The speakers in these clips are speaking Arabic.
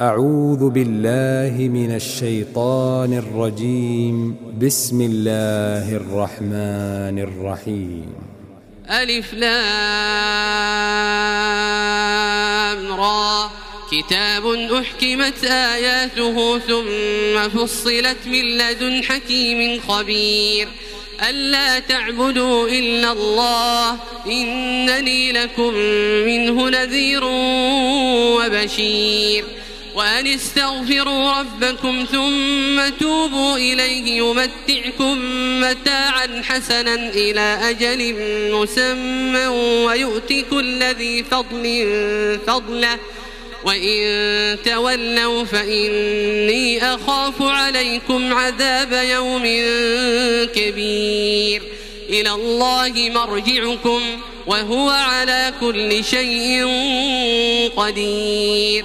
أعوذ بالله من الشيطان الرجيم. بسم الله الرحمن الرحيم. ألف لام را. كتاب أحكمت آياته ثم فصلت من لدن حكيم خبير. ألا تعبدوا إلا الله إنني لكم منه نذير وبشير. وأن استغفروا ربكم ثم توبوا إليه يمتعكم متاعا حسنا إلى أجل مسمى ويؤتي كل ذي فضل فضله. وإن تولوا فإني أخاف عليكم عذاب يوم كبير. إلى الله مرجعكم وهو على كل شيء قدير.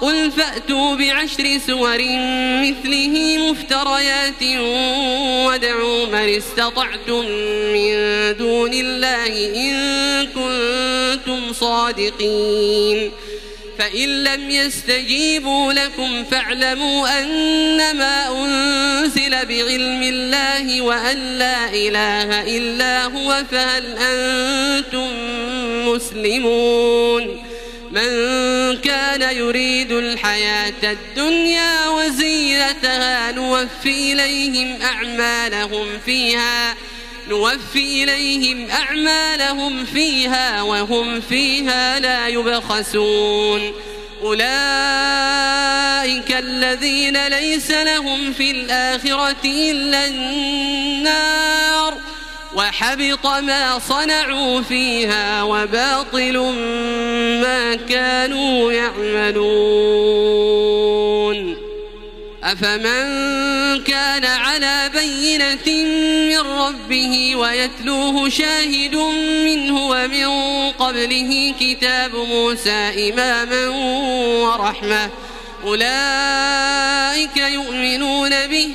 قل فأتوا بعشر سور مثله مفتريات وادعوا من استطعتم من دون الله إن كنتم صادقين فإن لم يستجيبوا لكم فاعلموا أنما أنزل بعلم الله وأن لا إله إلا هو فهل أنتم مسلمون من كان يريد الحياة الدنيا وزينتها نوفي إليهم أعمالهم فيها نوفي إليهم أعمالهم فيها وهم فيها لا يبخسون. أولئك الذين ليس لهم في الآخرة إلا النار. وحبط ما صنعوا فيها وباطل ما كانوا يعملون. أفمن كان على بينة من ربه ويتلوه شاهد منه ومن قبله كتاب موسى إماما ورحمة أولئك يؤمنون به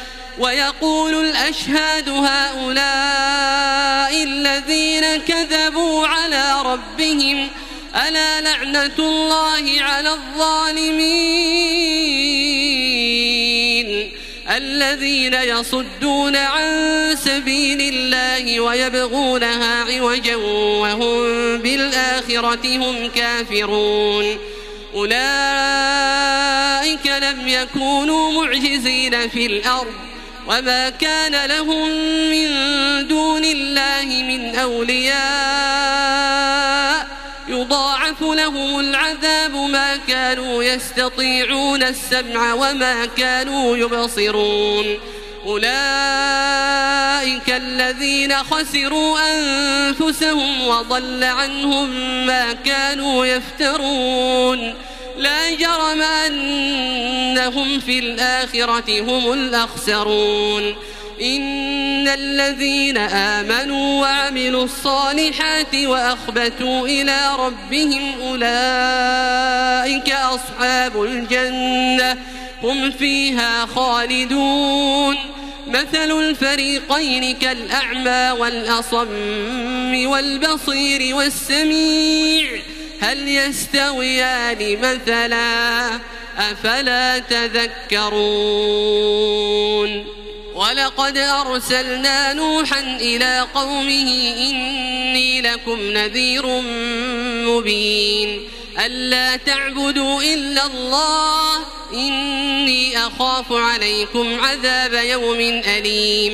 ويقول الأشهاد هؤلاء الذين كذبوا على ربهم ألا لعنة الله على الظالمين؟ الذين يصدون عن سبيل الله ويبغونها عوجا وهم بالآخرة هم كافرون. أولئك لم يكونوا معجزين في الأرض. وما كان لهم من دون الله من أولياء. يضاعف لهم العذاب ما كانوا يستطيعون السمع وما كانوا يبصرون. أولئك الذين خسروا أنفسهم وضل عنهم ما كانوا يفترون. لا جرم أنهم في الآخرة هم الأخسرون. إن الذين آمنوا وعملوا الصالحات وأخبتوا إلى ربهم أولئك أصحاب الجنة هم فيها خالدون. مثل الفريقين كالأعمى والأصم والبصير والسميع. هل يستويان مثلا أفلا تذكرون ولقد أرسلنا نوحا إلى قومه إني لكم نذير مبين ألا تعبدوا إلا الله إني أخاف عليكم عذاب يوم أليم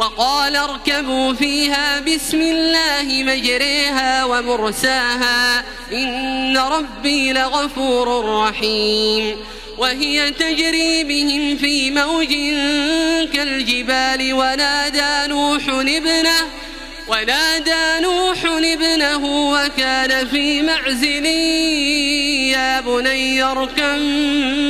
وقال اركبوا فيها بسم الله مجريها ومرساها إن ربي لغفور رحيم وهي تجري بهم في موج كالجبال ونادى نوح ابنه ونادى نوح ابنه وكان في معزل يا بني معنا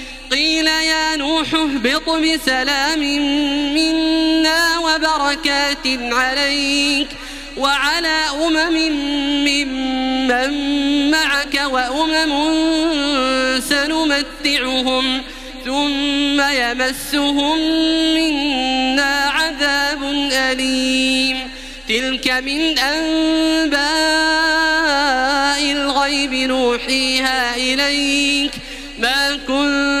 قيل يا نوح اهبط بسلام منا وبركات عليك وعلى أمم ممن معك وأمم سنمتعهم ثم يمسهم منا عذاب أليم. تلك من أنباء الغيب نوحيها إليك. ما كنت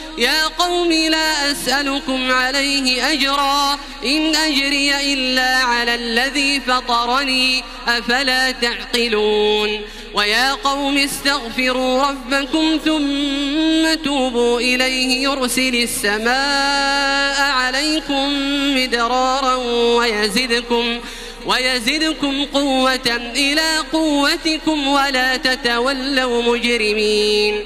يا قوم لا أسألكم عليه أجرا إن أجري إلا على الذي فطرني أفلا تعقلون؟ ويا قوم استغفروا ربكم ثم توبوا إليه يرسل السماء عليكم مدرارا ويزدكم ويزدكم قوة إلى قوتكم ولا تتولوا مجرمين.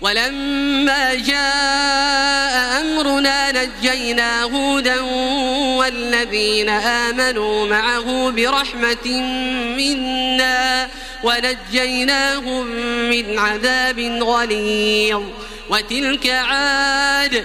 ولما جاء أمرنا نجينا هودا والذين آمنوا معه برحمة منا ونجيناهم من عذاب غليظ. وتلك عاد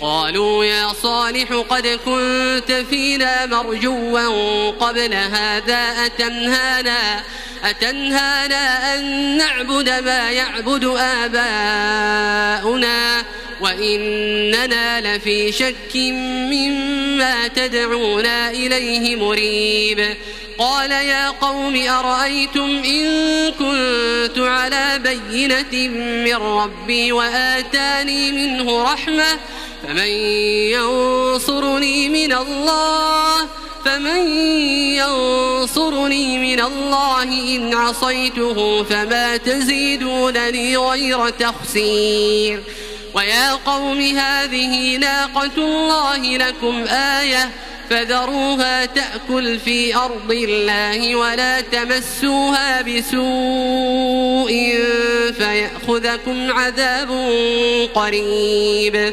قالوا يا صالح قد كنت فينا مرجوا قبل هذا أتنهانا أتنهانا أن نعبد ما يعبد آباؤنا وإننا لفي شك مما تدعونا إليه مريب. قال يا قوم أرأيتم إن كنت على بينة من ربي وآتاني منه رحمة؟ فمن ينصرني من الله فمن ينصرني من الله إن عصيته فما تزيدونني غير تخسير. ويا قوم هذه ناقة الله لكم آية فذروها تأكل في أرض الله ولا تمسوها بسوء فيأخذكم عذاب قريب.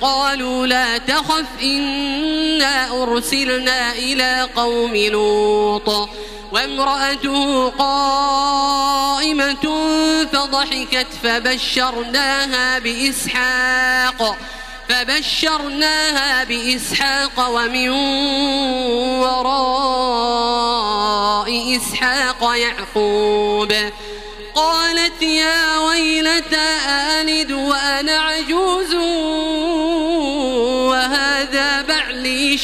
قالوا لا تخف إنا أرسلنا إلى قوم لوط. وامرأته قائمة فضحكت فبشرناها بإسحاق. فبشرناها بإسحاق ومن وراء إسحاق يعقوب. قالت يا ويلتى آلد وأنا عجوز.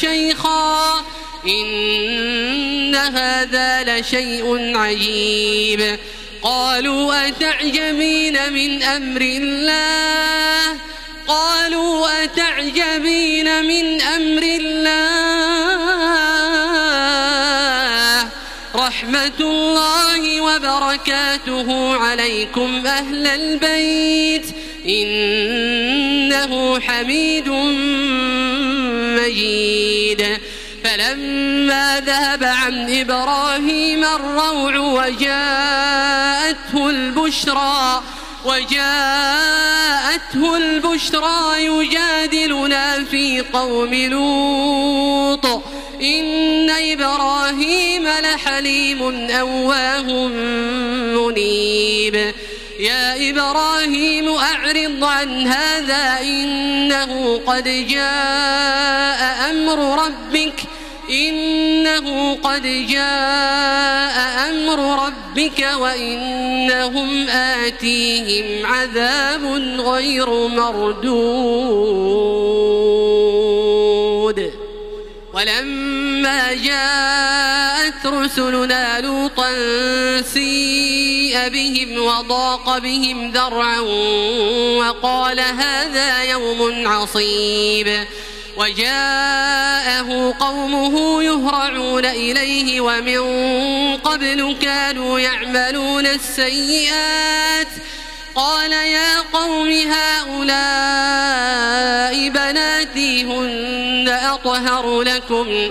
شيخا إن هذا لشيء عجيب. قالوا أتعجبين من أمر الله؟ قالوا أتعجبين من أمر الله؟ رحمة الله وبركاته عليكم أهل البيت إنه حميد مجيد فلما ذهب عن إبراهيم الروع وجاءته البشرى وجاءته البشرى يجادلنا في قوم لوط. إن إبراهيم لحليم أواه منيب. يا إبراهيم أعرض عن هذا إنه قد جاء أمر ربك إنه قد جاء أمر ربك وإنهم آتيهم عذاب غير مردود. ولما جاءت رسلنا لوطا بهم وضاق بهم ذرعا وقال هذا يوم عصيب. وجاءه قومه يهرعون إليه ومن قبل كانوا يعملون السيئات. قال يا قوم هؤلاء بناتي هن أطهر لكم.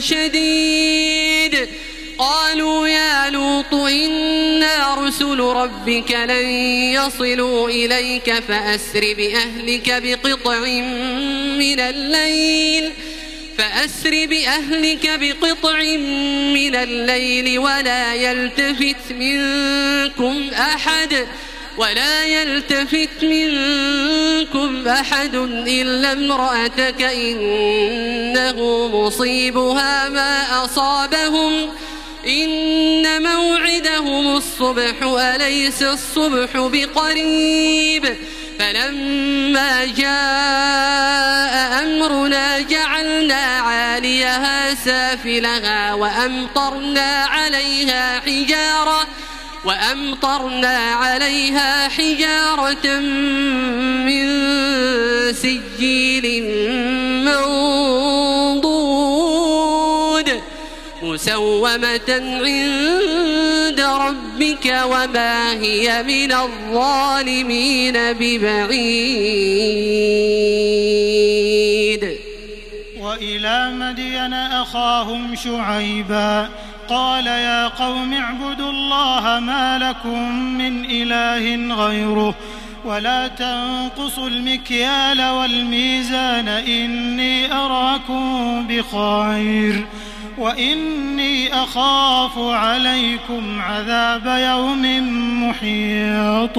شديد. قالوا يا لوط إنا رسل ربك لن يصلوا إليك فأسر بأهلك بقطع من الليل فأسر بأهلك بقطع من الليل ولا يلتفت منكم أحد. ولا يلتفت منكم أحد إلا امرأتك إنه مصيبها ما أصابهم. إن موعدهم الصبح أليس الصبح بقريب. فلما جاء أمرنا جعلنا عاليها سافلها وأمطرنا عليها حجارة. وأمطرنا عليها حجارة من سجيل منضود مسومة عند ربك وما هي من الظالمين ببعيد. وإلى مدين أخاهم شعيبا قال يا قوم اعبدوا الله ما لكم من إله غيره ولا تنقصوا المكيال والميزان إني أراكم بخير وإني أخاف عليكم عذاب يوم محيط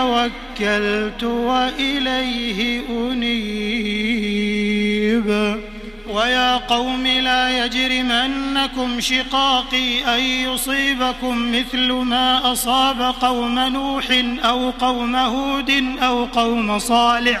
توكلت وإليه أنيب. ويا قوم لا يجرمنكم شقاقي أن يصيبكم مثل ما أصاب قوم نوح أو قوم هود أو قوم صالح.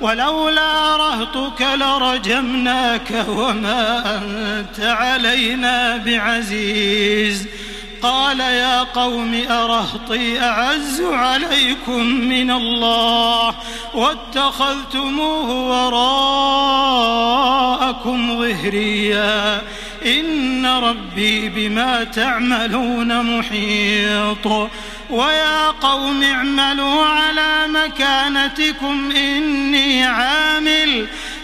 ولولا رهطك لرجمناك وما أنت علينا بعزيز. قال يا قوم أرهطي أعز عليكم من الله واتخذتموه وراءكم ظهريا. إن ربي بما تعملون محيط. ويا قوم اعملوا على مكانتكم إني عامل.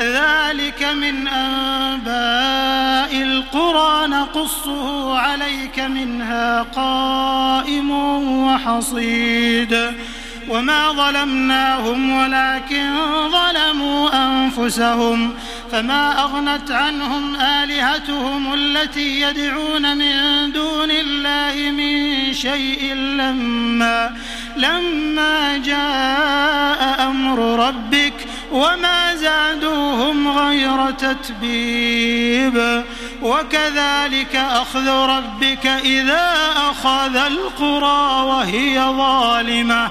ذلك من أنباء القرى نقصه عليك منها قائم وحصيد. وما ظلمناهم ولكن ظلموا أنفسهم. فما أغنت عنهم آلهتهم التي يدعون من دون الله من شيء لما لما جاء أمر ربك وما زادوهم غير تتبيب. وكذلك أخذ ربك إذا أخذ القرى وهي ظالمة.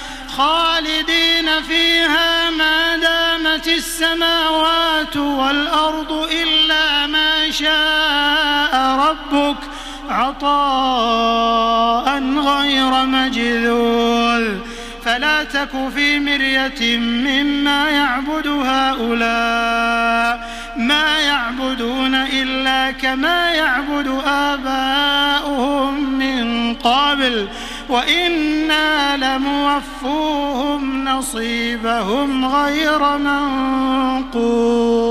خالدين فيها ما دامت السماوات والأرض إلا ما شاء ربك عطاء غير مجذوذ فلا تك في مرية مما يعبد هؤلاء ما يعبدون إلا كما يعبد آباؤهم من قبل. وإنا لموفوهم نصيبهم غير منقوص.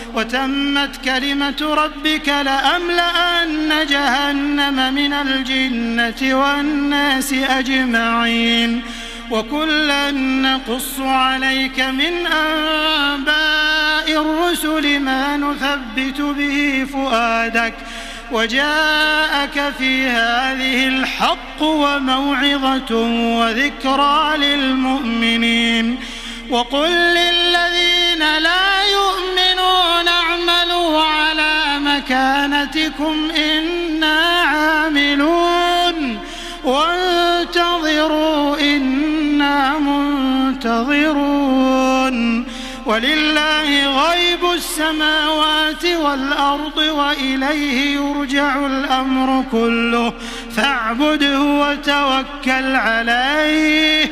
وتمت كلمة ربك لأملأن جهنم من الجنة والناس أجمعين وكلا نقص عليك من أنباء الرسل ما نثبت به فؤادك وجاءك في هذه الحق وموعظة وذكرى للمؤمنين وقل للذين لا يؤمنون مكانتكم إنا عاملون. وانتظروا إنا منتظرون. ولله غيب السماوات والأرض وإليه يرجع الأمر كله. فاعبده وتوكل عليه.